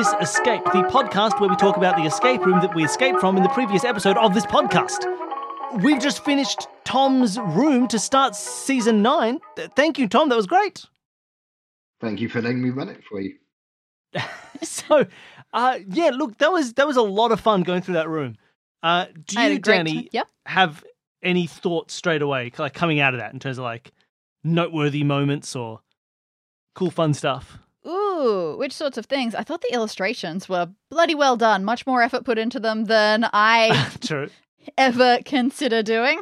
to Podcast This Escape, the podcast where we talk about the escape room that we escaped from in the previous episode of this podcast. We've just finished Tom's room to start season nine. Thank you, Tom. That was great. Thank you for letting me run it for you. so, uh, yeah, look, that was that was a lot of fun going through that room. Uh, do you, Danny, time. Yep. have any thoughts straight away, like coming out of that, in terms of like noteworthy moments or cool, fun stuff? Ooh, which sorts of things? I thought the illustrations were bloody well done. Much more effort put into them than I ever consider doing.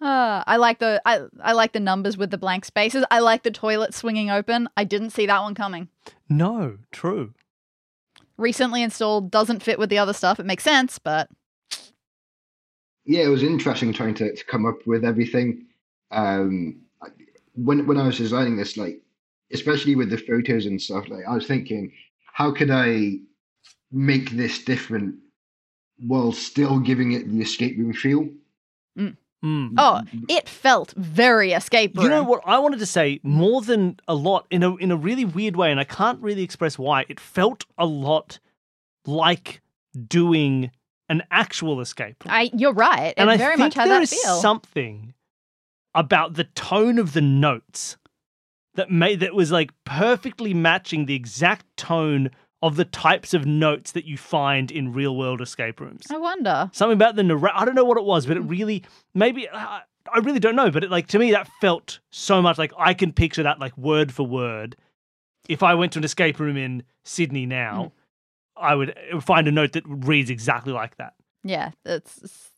Uh, I like the I, I like the numbers with the blank spaces. I like the toilet swinging open. I didn't see that one coming. No, true. Recently installed doesn't fit with the other stuff. It makes sense, but Yeah, it was interesting trying to, to come up with everything. Um, when when I was designing this, like especially with the photos and stuff, like I was thinking, how could I make this different while still giving it the escape room feel? Mm. oh, it felt very escape room. You know what I wanted to say more than a lot in a in a really weird way, and I can't really express why. It felt a lot like doing an actual escape. room. I you're right. It and I very think much had there that is feel. something about the tone of the notes that made that was like perfectly matching the exact tone of the types of notes that you find in real world escape rooms. I wonder. Something about the narr- I don't know what it was, but it really maybe uh, I really don't know, but it, like to me that felt so much like I can picture that like word for word. If I went to an escape room in Sydney now, I would uh, find a note that reads exactly like that. Yeah, that's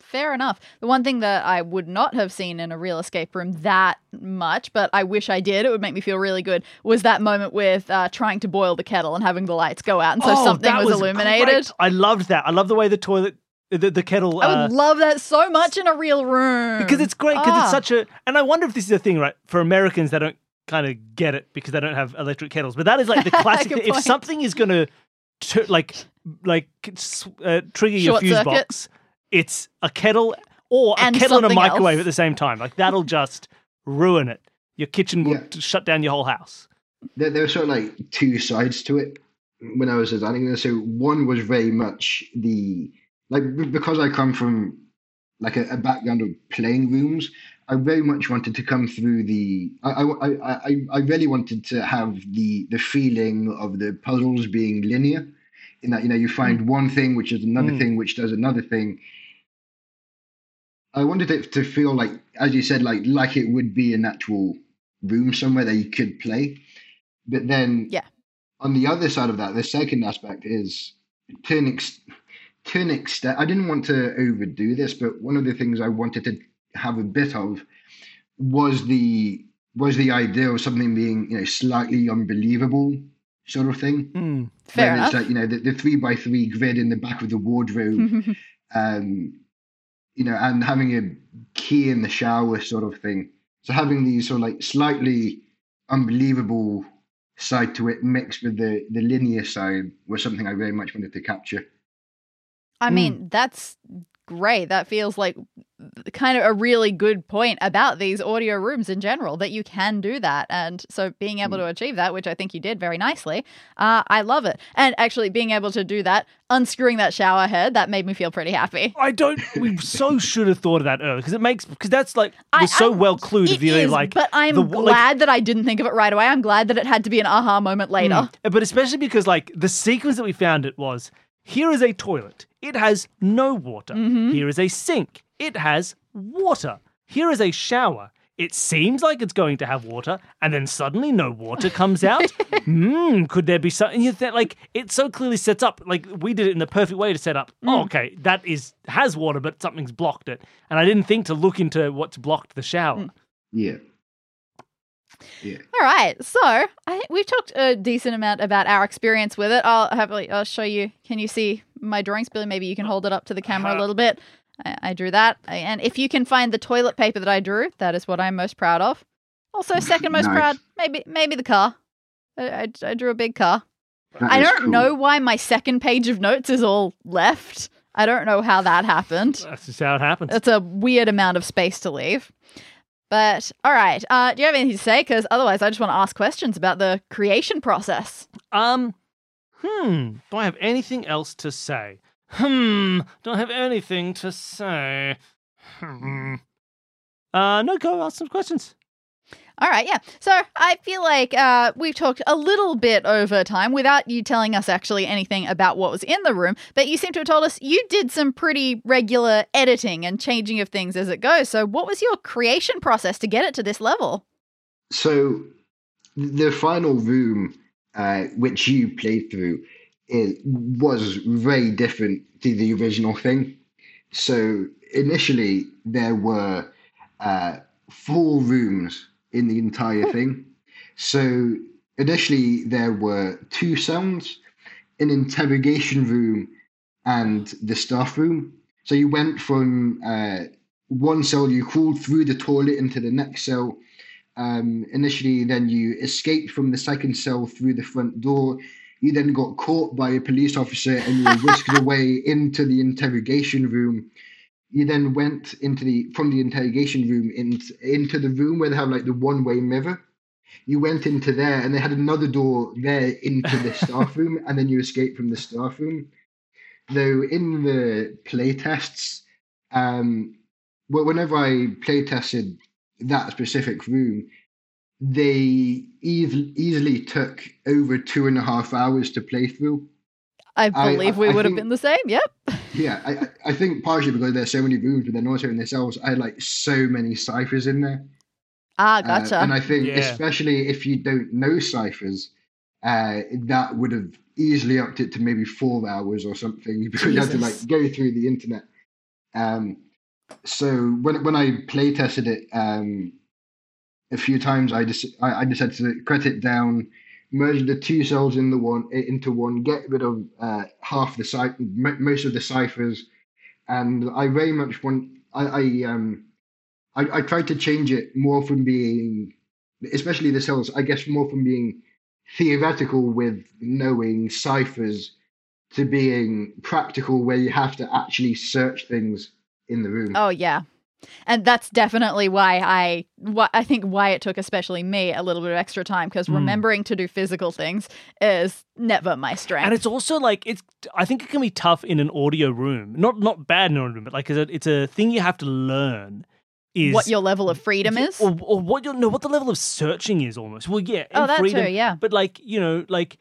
fair enough. The one thing that I would not have seen in a real escape room that much, but I wish I did, it would make me feel really good, was that moment with uh, trying to boil the kettle and having the lights go out. And so Oh, something that was, illuminated. great. I loved that. I love the way the toilet, the, the kettle. I uh, would love that so much in a real room. because it's great because Ah. it's such a and i wonder if this is a thing right for americans they don't kind of get it because they don't have electric kettles but that is like the classic if something is gonna like like uh, trigger your fuse circuit. box it's a kettle or a And kettle and a microwave else. at the same time like that'll just ruin it your kitchen will Yeah. shut down your whole house There, there were sort of like two sides to it when I was designing this. So one was very much the like because I come from like a, a background of playing rooms. I very much wanted to come through the. I, I, I, I- I really wanted to have the the feeling of the puzzles being linear, in that you know you find one thing which is another Mm. thing which does another thing. I wanted it to feel like, as you said, like like it would be an actual room somewhere that you could play. But then, Yeah. on the other side of that, the second aspect is to an, ex- to an extent. I didn't want to overdo this, but one of the things I wanted to have a bit of was the was the idea of something being you know slightly unbelievable sort of thing. Mm. fair When enough. It's like you know the, the three by three grid in the back of the wardrobe um, you know, and having a key in the shower sort of thing. So having these sort of like slightly unbelievable side to it mixed with the the linear side was something I very much wanted to capture. I mean, that's great. That feels like kind of a really good point about these audio rooms in general that you can do that. And so being able to achieve that, which I think you did very nicely, uh, I love it. And actually being able to do that, unscrewing that shower head, that made me feel pretty happy. I don't. We so should have thought of that earlier because it makes because that's like I- was so I- well clued. It If you is, like, but I'm the- glad like- that I didn't think of it right away. I'm glad that it had to be an aha moment later. Mm. But especially because like the sequence that we found it was here is a toilet. It has no water. Mm-hmm. Here is a sink. It has water. Here is a shower. It seems like it's going to have water, and then suddenly no water comes out. Hmm, could there be something? You think like it so clearly sets up like we did it in the perfect way to set up. Mm. Oh, okay, that is has water, but something's blocked it, and I didn't think to look into what's blocked the shower. Mm. Yeah. Yeah. All right, so I think we've talked a decent amount about our experience with it. I'll happily I'll show you. Can you see my drawings, Billy? Maybe you can hold it up to the camera a Uh-huh. little bit. I, I drew that, and if you can find the toilet paper that I drew, that is what I'm most proud of. Also, second most Nice. proud, maybe maybe the car. I, I, I drew a big car. That I don't cool. know why my second page of notes is all left. I don't know how that happened. That's just how it happens. It's a weird amount of space to leave. But all right, uh, do you have anything to say? Because otherwise, I just want to ask questions about the creation process. Um, hmm. Do I have anything else to say? Hmm. don't have anything to say? Hmm. Uh, no. Go ask some questions. All right, yeah. So I feel like uh, we've talked a little bit over time without you telling us actually anything about what was in the room, but you seem to have told us you did some pretty regular editing and changing of things as it goes. So, what was your creation process to get it to this level? So the final room, uh, which you played through, it was very different to the original thing. So initially there were uh, four rooms in the entire thing. So initially there were two cells, an interrogation room, and the staff room. So you went from uh, one cell, you crawled through the toilet into the next cell. Um, initially, then you escaped from the second cell through the front door. You then got caught by a police officer and you were whisked away into the interrogation room. You then went into the from the interrogation room into into the room where they have like the one way mirror. You went into there and they had another door there into the staff room, and then you escaped from the staff room. Though in the play tests, um, well, whenever I play tested that specific room, they eas- easily took over two and a half hours to play through. I I- believe we I would have think- been the same. Yep. Yeah, I, I- I think partially because there's so many rooms, but then also in the cells, I had like so many ciphers in there. Ah, Uh, gotcha. and I think, Yeah. especially if you don't know ciphers, uh, that would have easily upped it to maybe four hours or something because you had to like go through the internet. Um, so when when I play tested it um, a few times, I just I, I just had to cut it down, merge the two cells in the one into one, get rid of uh, half the m- most of the ciphers, and I very much want I, I um I, I tried to change it more from being, especially the cells, I guess more from being theoretical with knowing ciphers to being practical where you have to actually search things in the room. Oh yeah. And that's definitely why I why I think why it took especially me a little bit of extra time because Mm. remembering to do physical things is never my strength. And it's also like it's. I think it can be tough in an audio room. Not not bad in an audio room, but like it's a, it's a thing you have to learn. Is what your level of freedom is. or, or what you know what the level of searching is almost. Well, yeah, oh, that freedom, too, yeah. But like you know, like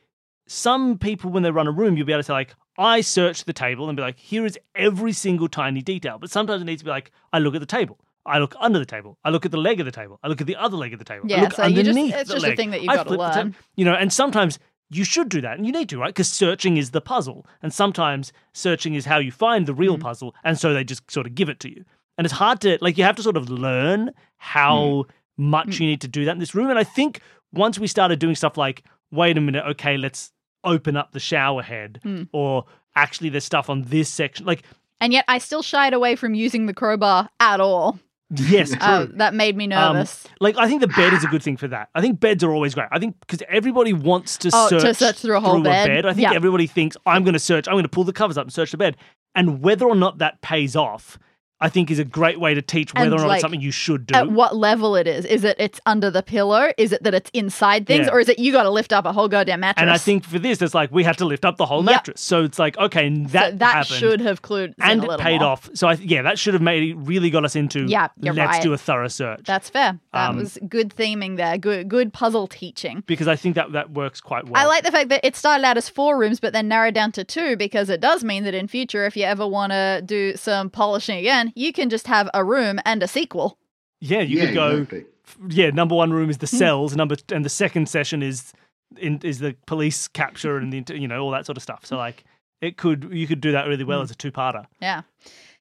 some people when they run a room, you'll be able to say like, I search the table and be like, here is every single tiny detail. But sometimes it needs to be like, I look at the table. I look under the table. I look at the leg of the table. I look at the other leg of the table. I Yeah, look so you just- it's just a thing that you've I gotta flip the ta- learn. you know, and sometimes you should do that, and you need to, right? Because searching is the puzzle, and sometimes searching is how you find the Mm. real puzzle, and so they just sort of give it to you. And it's hard to like you have to sort of learn how much Mm. you need to do that in this room. And I think once we started doing stuff like, wait a minute, okay, let's open up the shower head, Mm. or actually there's stuff on this section, like And yet I still shied away from using the crowbar at all. yes, Oh, that made me Um, nervous. Like I think the bed is a good thing for that. I think beds are always great. I think because everybody wants to Oh, search to search through a whole bed. I think Yeah. everybody thinks I'm going to search. I'm going to pull the covers up and search the bed. And whether or not that pays off, I think is a great way to teach And, whether or not like, it's something you should do. At what level it is? Is it it's under the pillow? Is it that it's inside things? Yeah. Or is it you got to lift up a whole goddamn mattress? and I think for this, it's like we had to lift up the whole Yep. mattress. So it's like okay, and So that that happened. should have clued and it paid more. off. So I yeah, that should have made really got us into Yeah, let's right. do a thorough search That's fair. That Um, was good theming there. Good good puzzle teaching. because I think that that works quite well. I like the fact that it started out as four rooms, but then narrowed down to two because it does mean that in future, if you ever want to do some polishing again, you can just have a room and a sequel. yeah, you yeah, could go. exactly. yeah, number one room is the Hmm. cells. Number and the second session is in is the police capture and the you know all that sort of stuff. So like it could you could do that really well as a two parter. Yeah.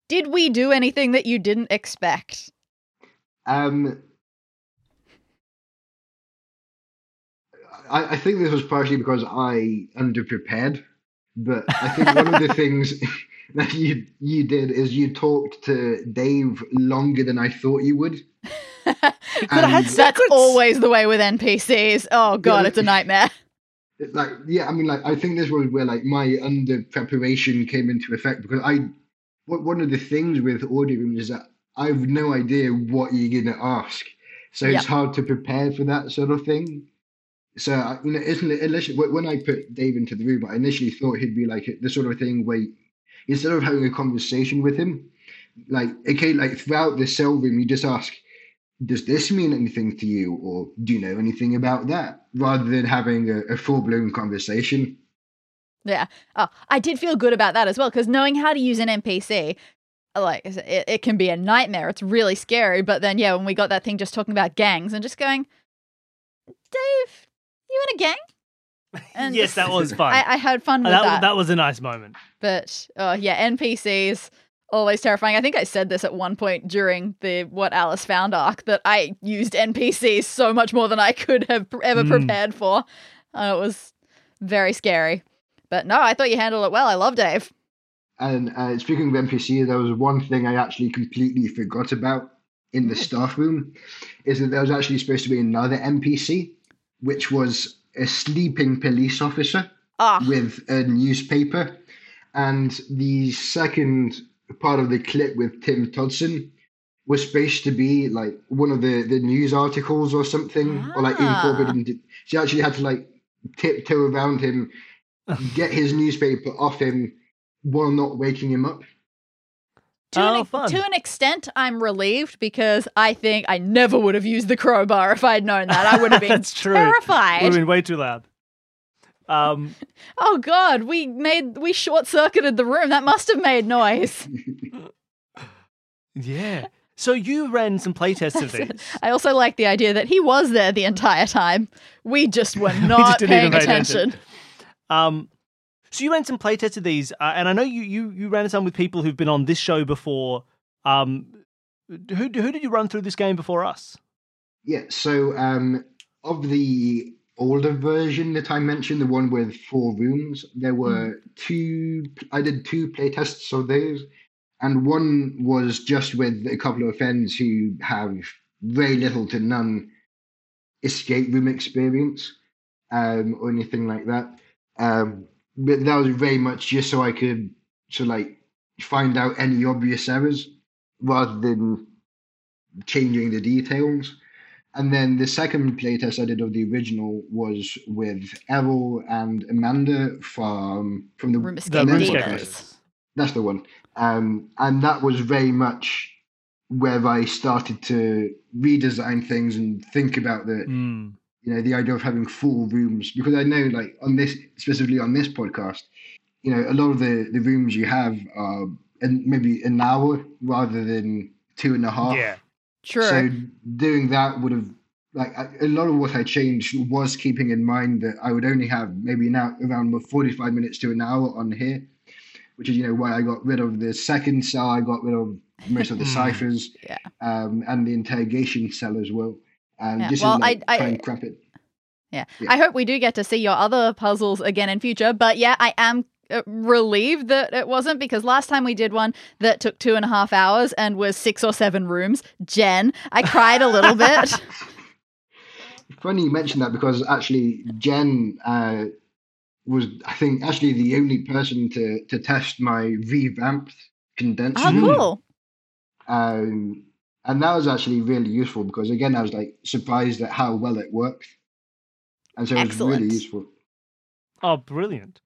Did we do anything that you didn't expect? Um, I, I think this was partially because I underprepared, but I think one of the things that you you did is you talked to Dave longer than I thought you would. But I had That's secrets. always the way with NPCs. Oh god, Yeah. it's a nightmare. like yeah i mean like i think this was where like my under preparation came into effect because i what one of the things with audio rooms is that I've no idea what you're gonna ask, so Yep. it's hard to prepare for that sort of thing. So you know, isn't it? Initially, when when I put Dave into the room, I initially thought he'd be like the sort of thing where instead of having a conversation with him, like okay, like throughout the cell room, you just ask, "Does this mean anything to you?" or "Do you know anything about that?" Rather than having a, a full blown conversation. Yeah. Oh, I did feel good about that as well because knowing how to use an NPC, like it, it can be a nightmare. It's really scary. But then, yeah, when we got that thing just talking about gangs and just going, Dave, you in a gang? And yes, that was fun. I, I had fun with that, that. that was a nice moment. But oh yeah, NPCs always terrifying. I think I said this at one point during the what Alice found arc that I used NPCs so much more than I could have pr- ever Mm. prepared for. Uh, it was very scary. But no, I thought you handled it well. I love Dave. And uh, speaking of NPC, there was one thing I actually completely forgot about in the staff room, is that there was actually supposed to be another NPC, which was a sleeping police officer Ah, with a newspaper. And the second part of the clip with Tim Todson was supposed to be like one of the, the news articles or something, or like Ah. incorporated. She actually had to like tiptoe around him, get his newspaper off him while not waking him up. To, Oh, an, fun. to an extent, I'm relieved because I think I never would have used the crowbar if I'd known that. I would have been That's true. Would have been way too loud. Um, Oh God, we made we short circuited the room. That must have made noise. yeah. So you ran some playtests of these. I also like the idea that he was there the entire time. We just were We not just paying even pay attention. Um, so you ran some playtests of these, uh, and I know you, you you ran some with people who've been on this show before. Um, who who did you run through this game before us? Yeah, so um, of the older version that I mentioned, the one with four rooms, there were two. I did two playtests of those, and one was just with a couple of friends who have very little to none escape room experience um, or anything like that. Um, but that was very much just so I could so like find out any obvious errors rather than changing the details. And then the second playtest I did of the original was with Errol and Amanda from from the Room The Escape Room Divas. RuneScape That's the one. Um, and that was very much where I started to redesign things and think about the Mm. You know the idea of having full rooms because I know like on this specifically on this podcast, you know a lot of the the rooms you have are and maybe an hour rather than two and a half. Yeah. True. So doing that would have like a a lot of what I changed was keeping in mind that I would only have maybe now around 45 minutes to an hour on here, which is you know why I got rid of the second cell, I got rid of most of the Hmm. ciphers, Yeah. um, and the interrogation cell as well, and Yeah, well, like, I- I- try and crap it. Yeah. Yeah. I hope we do get to see your other puzzles again in future. But yeah, I am uh, relieved that it wasn't because last time we did one that took two and a half hours and was six or seven rooms. Jen, I cried a little bit. Funny you mentioned that because actually Jen uh, was I think actually the only person to to test my revamped condenser. Oh, cool. Um, and that was actually really useful because again, I was like surprised at how well it worked, and so it was really useful. Oh, brilliant.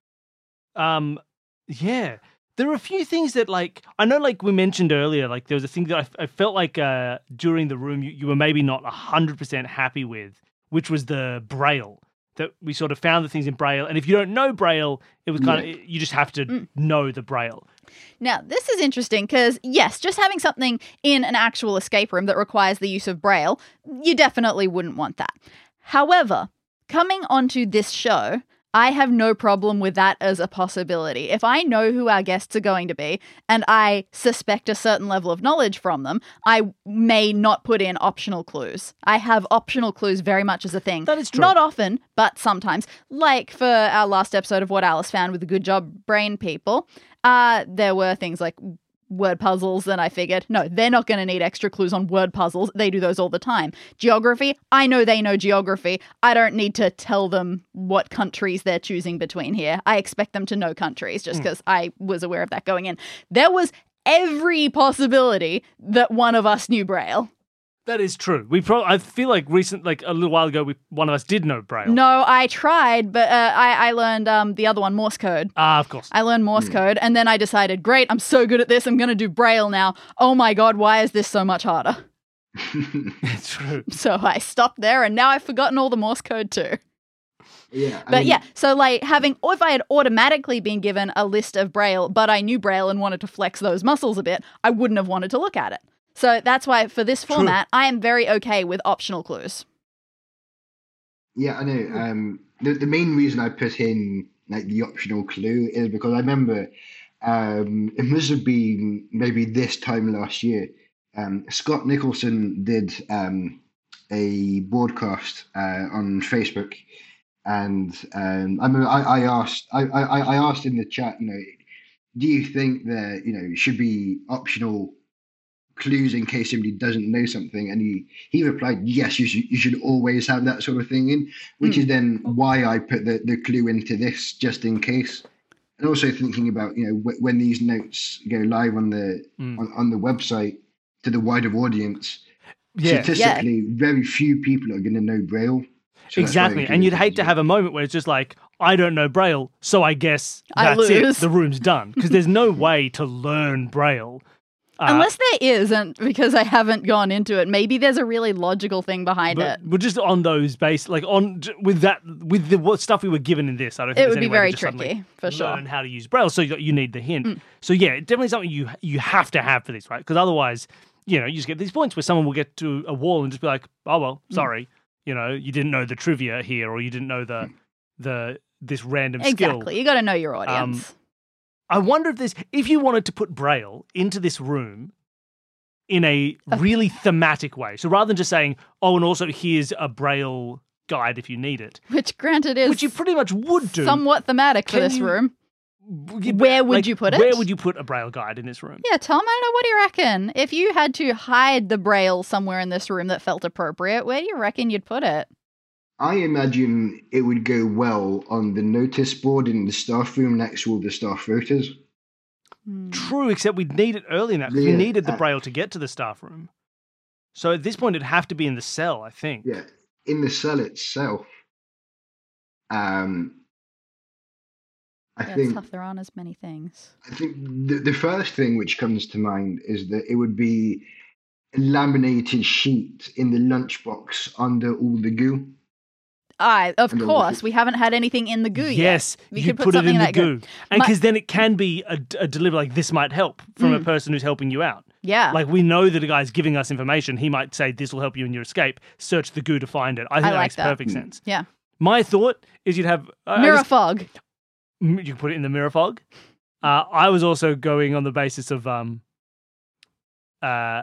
Um, yeah. There are a few things that, like, I know, like we mentioned earlier, like there was a thing that I felt like uh, during the room you, you were maybe not hundred percent happy with, which was the braille. That we sort of found the things in braille, and if you don't know braille, it was kind of you just have to Mm. know the braille. Now, this is interesting because, yes, just having something in an actual escape room that requires the use of Braille, you definitely wouldn't want that. However, coming onto this show, I have no problem with that as a possibility. If I know who our guests are going to be and I suspect a certain level of knowledge from them, I may not put in optional clues. I have optional clues very much as a thing. That is true. Not often, but sometimes. Like for our last episode of What Alice Found with the Good Job Brain people, uh, there were things like word puzzles, and I figured, no, they're not going to need extra clues on word puzzles. They do those all the time. Geography, I know they know geography. I don't need to tell them what countries they're choosing between here. I expect them to know countries just hmm. because I was aware of that going in. There was every possibility that one of us knew Braille. That is true. We probably. I feel like recent, like a little while ago, we one of us did know Braille. No, I tried, but uh, I, I learned um, the other one, Morse code. Ah, of course. I learned Morse Hmm. code, and then I decided, great, I'm so good at this, I'm going to do Braille now. Oh my god, why is this so much harder? it's true. So I stopped there, and now I've forgotten all the Morse code too. yeah, I But mean, yeah, so like having, or if I had automatically been given a list of Braille, but I knew Braille and wanted to flex those muscles a bit, I wouldn't have wanted to look at it. So that's why for this True. format, I am very okay with optional clues. Yeah, I know. Um, the the main reason I put in like the optional clue is because I remember um, it must have been maybe this time last year. Um, Scott Nicholson did um, a broadcast uh, on Facebook, and um, I remember I, I asked I, I, I asked in the chat, you know, do you think there you know it should be optional clues in case somebody doesn't know something? And he he replied, yes, you should you should always have that sort of thing in, which is then why I put the, the clue into this just in case. And also thinking about you know wh- when these notes go live on the Mm. on, on the website to the wider audience, Yeah. statistically, very few people are going to know Braille. So that's why I Exactly. And you'd hate to have a moment where it's just like, I don't know Braille, so I guess I that's it. The room's done. Because there's no way to learn Braille. Uh, Unless there is, and because I haven't gone into it, maybe there's a really logical thing behind but it. we're just on those base, like on with that with the what stuff we were given in this. I don't think It there's would be any way to very tricky, for sure. Learn how to use Braille, so you, you need the hint. Mm. So yeah, definitely something you you have to have for this, right? Because otherwise, you know, you just get these points where someone will get to a wall and just be like, "Oh well, Mm. sorry, you know, you didn't know the trivia here, or you didn't know the the this random skill." Exactly. You got to know your Um, audience. I wonder if there's if you wanted to put Braille into this room in a really thematic way. So rather than just saying, "Oh, and also here's a Braille guide if you need it," which, granted, is which you pretty much would do. somewhat thematic for this you- room. Where would like, you put it? Where would you put a Braille guide in this room? Yeah, Terminator, what do you reckon? If you had to hide the braille somewhere in this room that felt appropriate, where do you reckon you'd put it? I imagine it would go well on the notice board in the staff room next to all the staff rotas. Hmm. True, except we'd need it early enough. 'cause We needed the uh, Braille to get to the staff room. So at this point, it'd have to be in the cell, I think. Yeah, in the cell itself. Um, I Yeah, think tough. There aren't as many things. I think the, the first thing which comes to mind is that it would be a laminated sheet in the lunchbox under all the goo. I, of And course, we haven't had anything in the goo yet. Yes, We you could put put, it something in the goo, and because then it can be a, a deliver like this might help from a Mm. person who's helping you out. Yeah. Like we know that a guy's giving us information. He might say this will help you in your escape. Search the goo to find it. I think I that like makes that. perfect Mm. sense. yeah. My thought is you'd have I Mirror just- fog. You can put it in the mirror fog. Uh, I was also going on the basis of um, uh,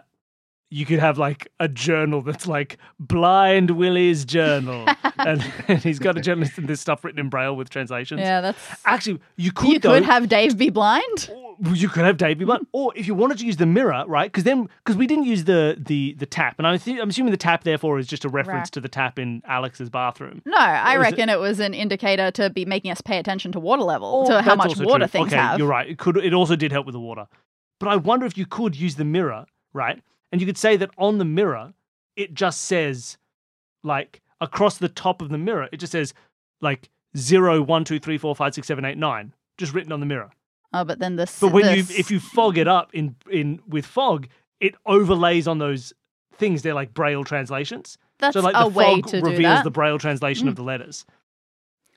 you could have like a journal that's like Blind Willie's journal, and, and he's got a journal and this stuff written in braille with translations. Yeah, that's. Actually, you could You though. could have Dave be blind. you could have Dave be blind, or if you wanted to use the mirror, right? Because then, because we didn't use the the the tap, and I think I'm assuming the tap therefore is just a reference Right. to the tap in Alex's bathroom. No, I is it- reckon it was an indicator to be making us pay attention to water level, Or to how much water true. things okay, have. You're right. It could. It also did help with the water, but I wonder if you could use the mirror, right? And you could say that on the mirror, it just says, like across the top of the mirror, it just says like zero, one, two, three, four, five, six, seven, eight, nine, just written on the mirror. Oh, but then this. But when this- you if you fog it up in in with fog, it overlays on those things. They're like braille translations. that's so like a the way fog to do reveals the braille translation of Mm. the letters.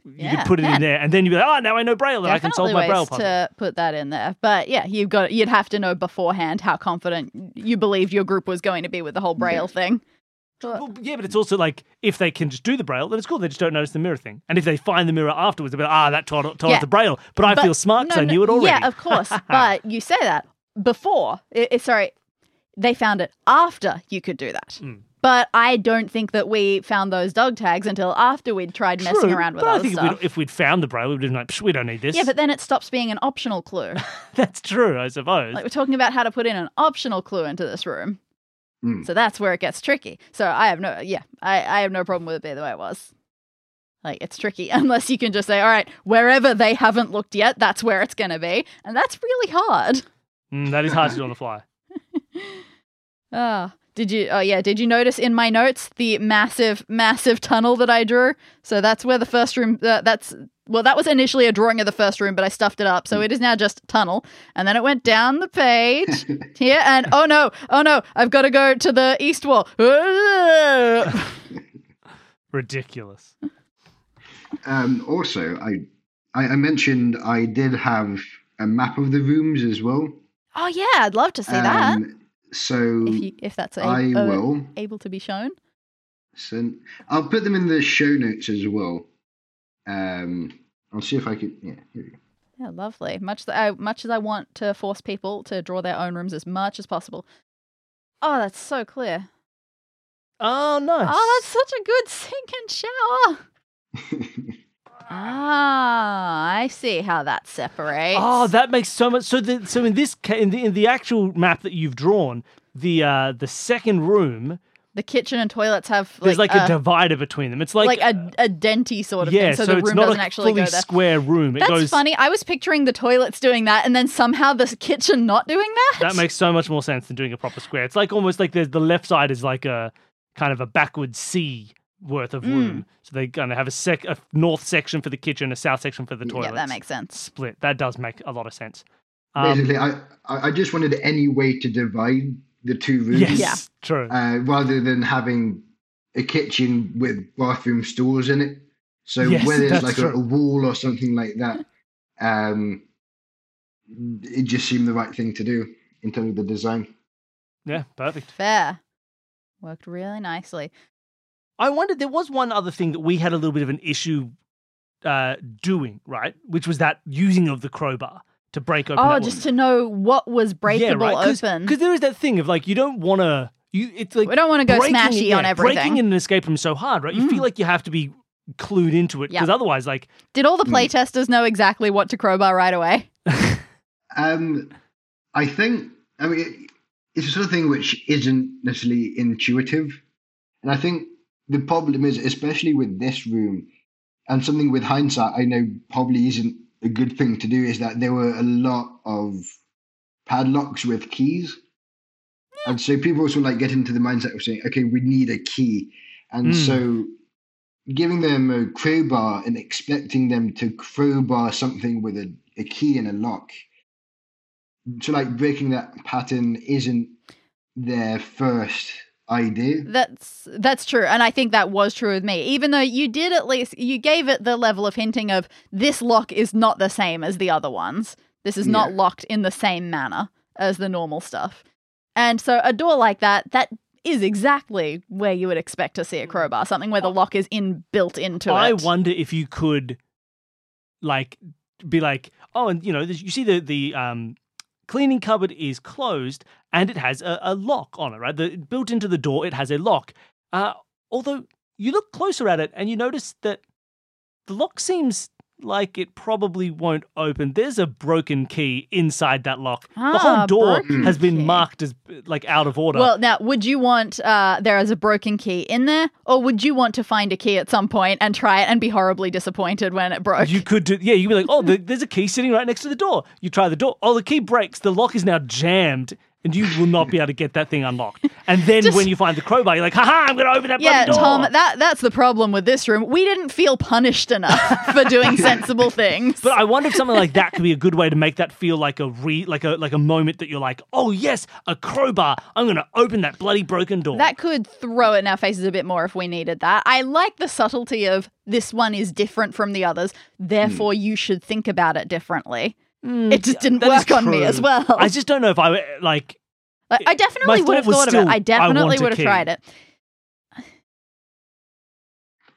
You Yeah, could put it yeah. in there, and then you'd be like, "Oh, now I know braille, and I can solve my braille puzzle." to put that in there. But yeah, you've got you'd have to know beforehand how confident you believed your group was going to be with the whole braille thing. But- Well, yeah, but it's also like if they can just do the braille, then it's cool. They just don't notice the mirror thing. And if they find the mirror afterwards, they'll be like, ah, that told, told Yeah. us the braille. But I But- feel smart because no, I knew it already. Yeah, of course. but you say that before. i- i- sorry, they found it after you could do that. Mm. But I don't think that we found those dog tags until after we'd tried messing around with but I other think if stuff. we'd, if we'd found the braille, we'd been like, Psh, we don't need this. Yeah, but then it stops being an optional clue. that's true, I suppose. like we're talking about how to put in an optional clue into this room. Mm. So that's where it gets tricky. So I have no, yeah, I, I have no problem with it being the way it was. Like it's tricky unless you can just say, all right, wherever they haven't looked yet, that's where it's going to be, and that's really hard. Mm, that is hard to do on the fly. Ah, did you? Oh yeah, did you notice in my notes the massive, massive tunnel that I drew? So that's where the first room. Uh, that's well, that was initially a drawing of the first room, but I stuffed it up, so it is now just tunnel. And then it went down the page here, and oh no, oh no, I've got to go to the east wall. Ridiculous. Um, also, I, I I mentioned I did have a map of the rooms as well. oh yeah, I'd love to see that Um, So if you if that's a, I uh, will. able to be shown. send. I'll put them in the show notes as well. Um, I'll see if I can. Yeah, here we go. Yeah, lovely. Much that I, much as I want to force people to draw their own rooms as much as possible. Oh, that's so clear. Oh, nice. Oh, that's such a good sink and shower. Ah, I see how that separates. Oh, that makes so much. So, the, so in this ca- in the in the actual map that you've drawn, the uh the second room, the kitchen and toilets have like, there's like, a, divider between them. It's like, like a a denty sort of yeah, thing, so, so, the it's room not doesn't a actually fully go there. square room. It That's goes. funny. I was picturing the toilets doing that, and then somehow the kitchen not doing that. That makes so much more sense than doing a proper square. It's like almost like there's the left side is like a kind of a backward C worth of Mm. room. So they kind of have a sec a north section for the kitchen, a south section for the toilet. yeah, that makes sense. split. That does make a lot of sense. Um, Basically, I, I I just wanted any way to divide the two rooms. yes, Yeah. true. uh, rather than having a kitchen with bathroom stalls in it. So Yes, where there's like a, a wall or something like that, um, it just seemed the right thing to do in terms of the design. yeah, perfect. Fair. Worked really nicely. I wondered there was one other thing that we had a little bit of an issue uh, doing, right? Which was that using of the crowbar to break open. Oh, that just one. to know what was breakable Yeah, open. Because there is that thing of like you don't want to. You it's like we don't want to go breaking smashy yeah, on everything. Breaking in an escape room is so hard, right? You Mm. feel like you have to be clued into it Yeah. because otherwise, like, Did all the Hmm. playtesters know exactly what to crowbar right away? Um, I think, I mean, it's a sort of thing which isn't necessarily intuitive. And I think the problem is, especially with this room, and something with hindsight, I know probably isn't a good thing to do, is that there were a lot of padlocks with keys. And so people also like get into the mindset of saying, okay, we need a key. And Mm. so giving them a crowbar and expecting them to crowbar something with a, a key and a lock. So like breaking that pattern isn't their first idea. That's that's true, and I think that was true with me. Even though you did at least you gave it the level of hinting of this lock is not the same as the other ones. This is not Yeah. locked in the same manner as the normal stuff. And so a door like that, that is exactly where you would expect to see a crowbar, something where the lock is in built into I it. I wonder if you could, like, be like, oh, and you know, you see the the um cleaning cupboard is closed and it has a, a lock on it, right? The built into the door, it has a lock. Uh, although you look closer at it and you notice that the lock seems like it probably won't open. There's a broken key inside that lock. the Ah, whole door has been key. marked as like out of order. Well, now, would you want uh, there as a broken key in there, or would you want to find a key at some point and try it and be horribly disappointed when it broke? You could do, yeah. You'd be like, oh, the, there's a key sitting right next to the door. You try the door. Oh, the key breaks. The lock is now jammed, and you will not be able to get that thing unlocked. And then Just- when you find the crowbar, you're like, haha, I'm going to open that yeah, bloody door. Yeah, Tom, that that's the problem with this room. We didn't feel punished enough for doing sensible things. but I wonder if something like that could be a good way to make that feel like a re, like a like a moment that you're like, oh yes, a crowbar. I'm going to open that bloody broken door. that could throw it in our faces a bit more if we needed that. I like the subtlety of this one is different from the others, hmm. therefore you should think about it differently. Mm, It just didn't work on me as well. I just don't know if I like. Like, I definitely would have was thought of still, it. I I definitely want would have tried it.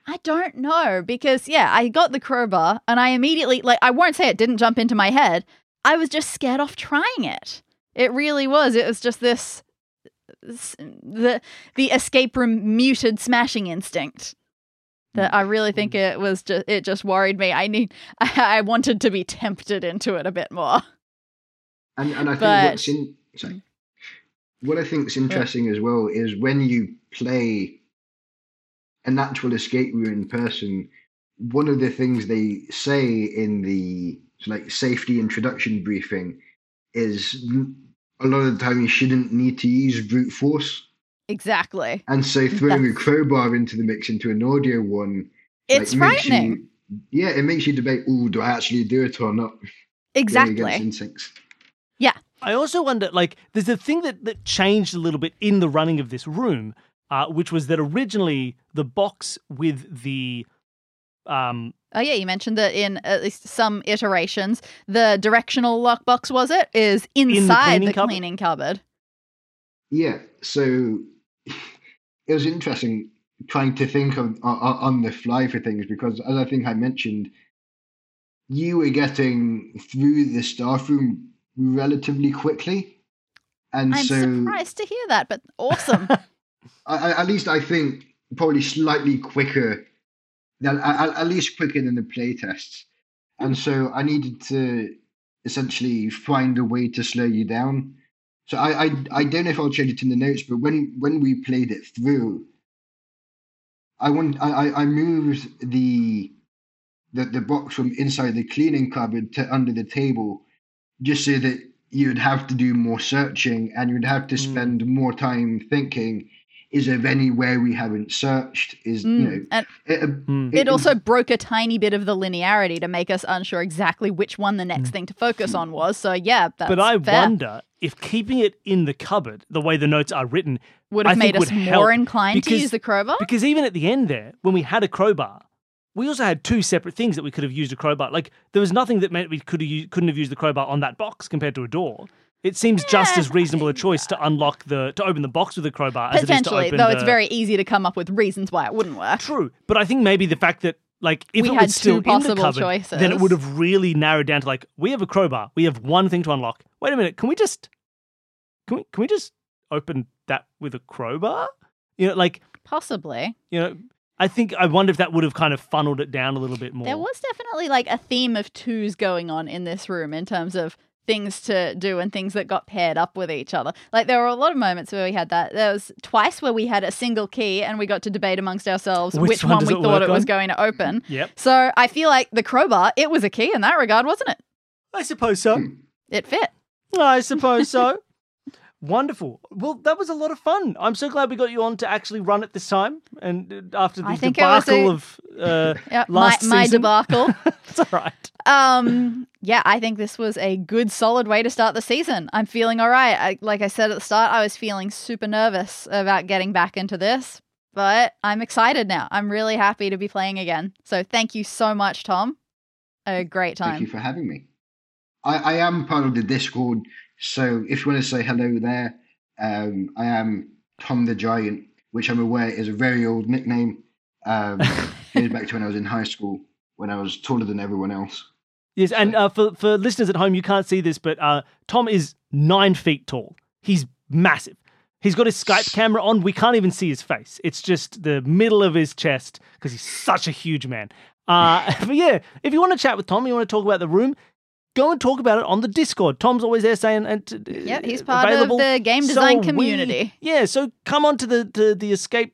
I don't know because yeah, I got the crowbar and I immediately like I won't say it didn't jump into my head. I was just scared off trying it. It really was. It was just this, this the the escape room muted smashing instinct that I really think it was just it just worried me. I need I, I wanted to be tempted into it a bit more. And and I think But- what's in sorry. Mm. What I think is interesting as well is when you play a natural escape room in person, one of the things they say in the like safety introduction briefing is a lot of the time you shouldn't need to use brute force. Exactly. And so throwing a crowbar into the mix into an audio one, It's like, frightening. You, yeah, it makes you debate, oh, do I actually do it or not? Exactly. Against instincts. I also wonder, like, there's a thing that, that changed a little bit in the running of this room, uh, which was that originally the box with the um Oh yeah, you mentioned that in at least some iterations, the directional lockbox was it is inside cleaning the cupboard? cleaning cupboard. Yeah, so it was interesting trying to think of on, on the fly for things because, as I think I mentioned, you were getting through the staff room relatively quickly, and I'm so surprised to hear that, but awesome. I, I- at least I think probably slightly quicker than at, at least quicker than the play tests. And so I needed to essentially find a way to slow you down. So I, I I don't know if I'll change it in the notes, but when when we played it through, I want I, I- moved the the the box from inside the cleaning cupboard to under the table, just so that you'd have to do more searching and you'd have to Mm. spend more time thinking. Is there anywhere we haven't searched? Is you Mm, know And it, hmm. it also broke a tiny bit of the linearity to make us unsure exactly which one the next thing to focus on was. So yeah, that's but I fair. wonder if keeping it in the cupboard, the way the notes are written, would I have think made us more help inclined to use the crowbar. because even at the end there, when we had a crowbar, we also had two separate things that we could have used a crowbar. Like there was nothing that meant we could have used, couldn't have used the crowbar on that box compared to a door. It seems just as reasonable a choice to unlock the to open the box with a crowbar as it is to Potentially, open though the... it's very easy to come up with reasons why it wouldn't work. True, but I think maybe the fact that like if We it had was still two in the possible cupboard, choices. then it would have really narrowed down to like we have a crowbar, we have one thing to unlock. Wait a minute, can we just can we can we just open that with a crowbar? You know, like Possibly. you know, I think I wonder if that would have kind of funneled it down a little bit more. There was definitely like a theme of twos going on in this room in terms of things to do and things that got paired up with each other. Like there were a lot of moments where we had that. There was twice where we had a single key and we got to debate amongst ourselves Which which, one one, we it thought work it was going to open. Yep, So I feel like the crowbar, it was a key in that regard, wasn't it? I suppose so. Hmm. It fit. I suppose so. Wonderful. Well, that was a lot of fun. I'm so glad we got you on to actually run it this time. And uh, after the I think it was debacle a- of uh, Yeah, Last my, my season. debacle. it's all right. Um, yeah, I think this was a good, solid way to start the season. I'm feeling all right. I, like I said at the start, I was feeling super nervous about getting back into this, but I'm excited now. I'm really happy to be playing again. So thank you so much, Tom. A great time. Thank you for having me. I, I am part of the Discord, so if you want to say hello there, um, I am Tom the Giant, which I'm aware is a very old nickname. Um, goes back to when I was in high school, when I was taller than everyone else. Yes, and uh, for for listeners at home, you can't see this, but uh, Tom is nine feet tall. He's massive. He's got his Skype camera on. We can't even see his face. It's just the middle of his chest because he's such a huge man. Uh, but yeah, if you want to chat with Tom, you want to talk about the room, go and talk about it on the Discord. Tom's always there saying, and uh, Yep, he's part available. of the game So design we- community. yeah, so come on to the to the Escape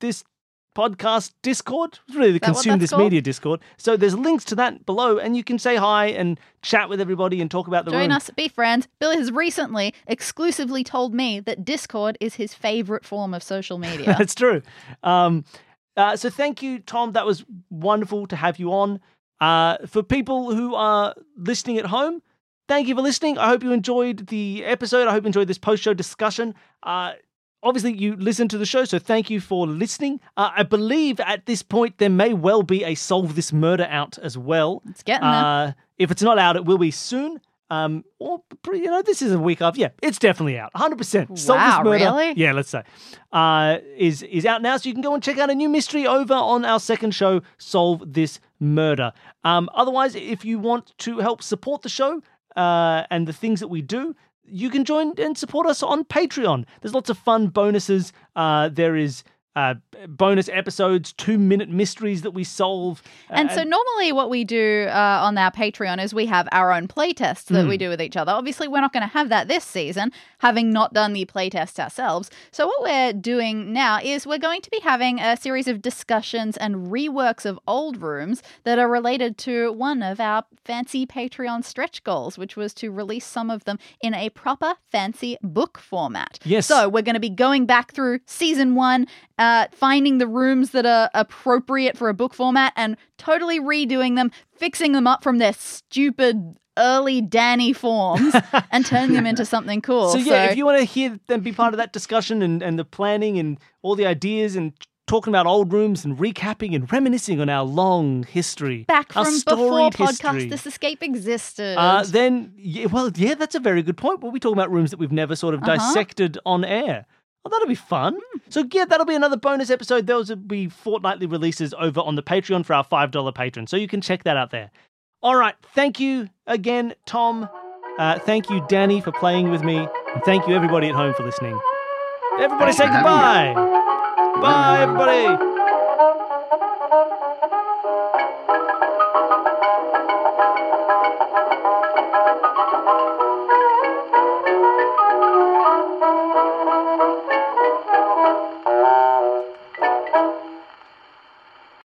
this podcast Discord. It's really the that Consume This called? Media Discord. So there's links to that below, and you can say hi and chat with everybody and talk about the Join room. us, be friends. Billy has recently exclusively told me that Discord is his favorite form of social media. That's true. Um, uh, so thank you, Tom. That was wonderful to have you on. Uh, for people who are listening at home, thank you for listening. I hope you enjoyed the episode. I hope you enjoyed this post show discussion. Uh, obviously, you listen to the show, so thank you for listening. Uh, I believe at this point there may well be a Solve This Murder out as well. it's getting there. Uh, if it's not out, it will be soon. Um, or you know, this is a week after. Yeah, it's definitely out. 100. percent Solve Wow, this murder. really? Yeah, let's say. Uh, is is out now, so you can go and check out a new mystery over on our second show, Solve This Murder. Um, otherwise, if you want to help support the show uh, and the things that we do. You can join and support us on Patreon. There's lots of fun bonuses. Uh, there is uh, bonus episodes, two minute mysteries that we solve. And uh, so normally what we do uh, on our Patreon is we have our own playtests that Hmm. we do with each other. Obviously, we're not going to have that this season, having not done the playtest ourselves. So what we're doing now is we're going to be having a series of discussions and reworks of old rooms that are related to one of our fancy Patreon stretch goals, which was to release some of them in a proper fancy book format. Yes. So we're going to be going back through season one, uh, finding the rooms that are appropriate for a book format and totally redoing them, fixing them up from their stupid early Danny forms and turning them into something cool. So yeah, if you want to hear them be part of that discussion and, and the planning and all the ideas and talking about old rooms and recapping and reminiscing on our long history, back from before podcast history, This Escape existed. uh, then yeah, well, yeah, that's a very good point. We'll be talking about rooms that we've never sort of Uh-huh. dissected on air. Oh, that'll be fun. Hmm. So yeah, that'll be another bonus episode. Those will be fortnightly releases over on the Patreon for our five dollar patrons. So you can check that out there. All right, thank you again, Tom. Uh, thank you, Danny, for playing with me, and thank you everybody at home for listening. Everybody Thanks say goodbye. Bye, everybody.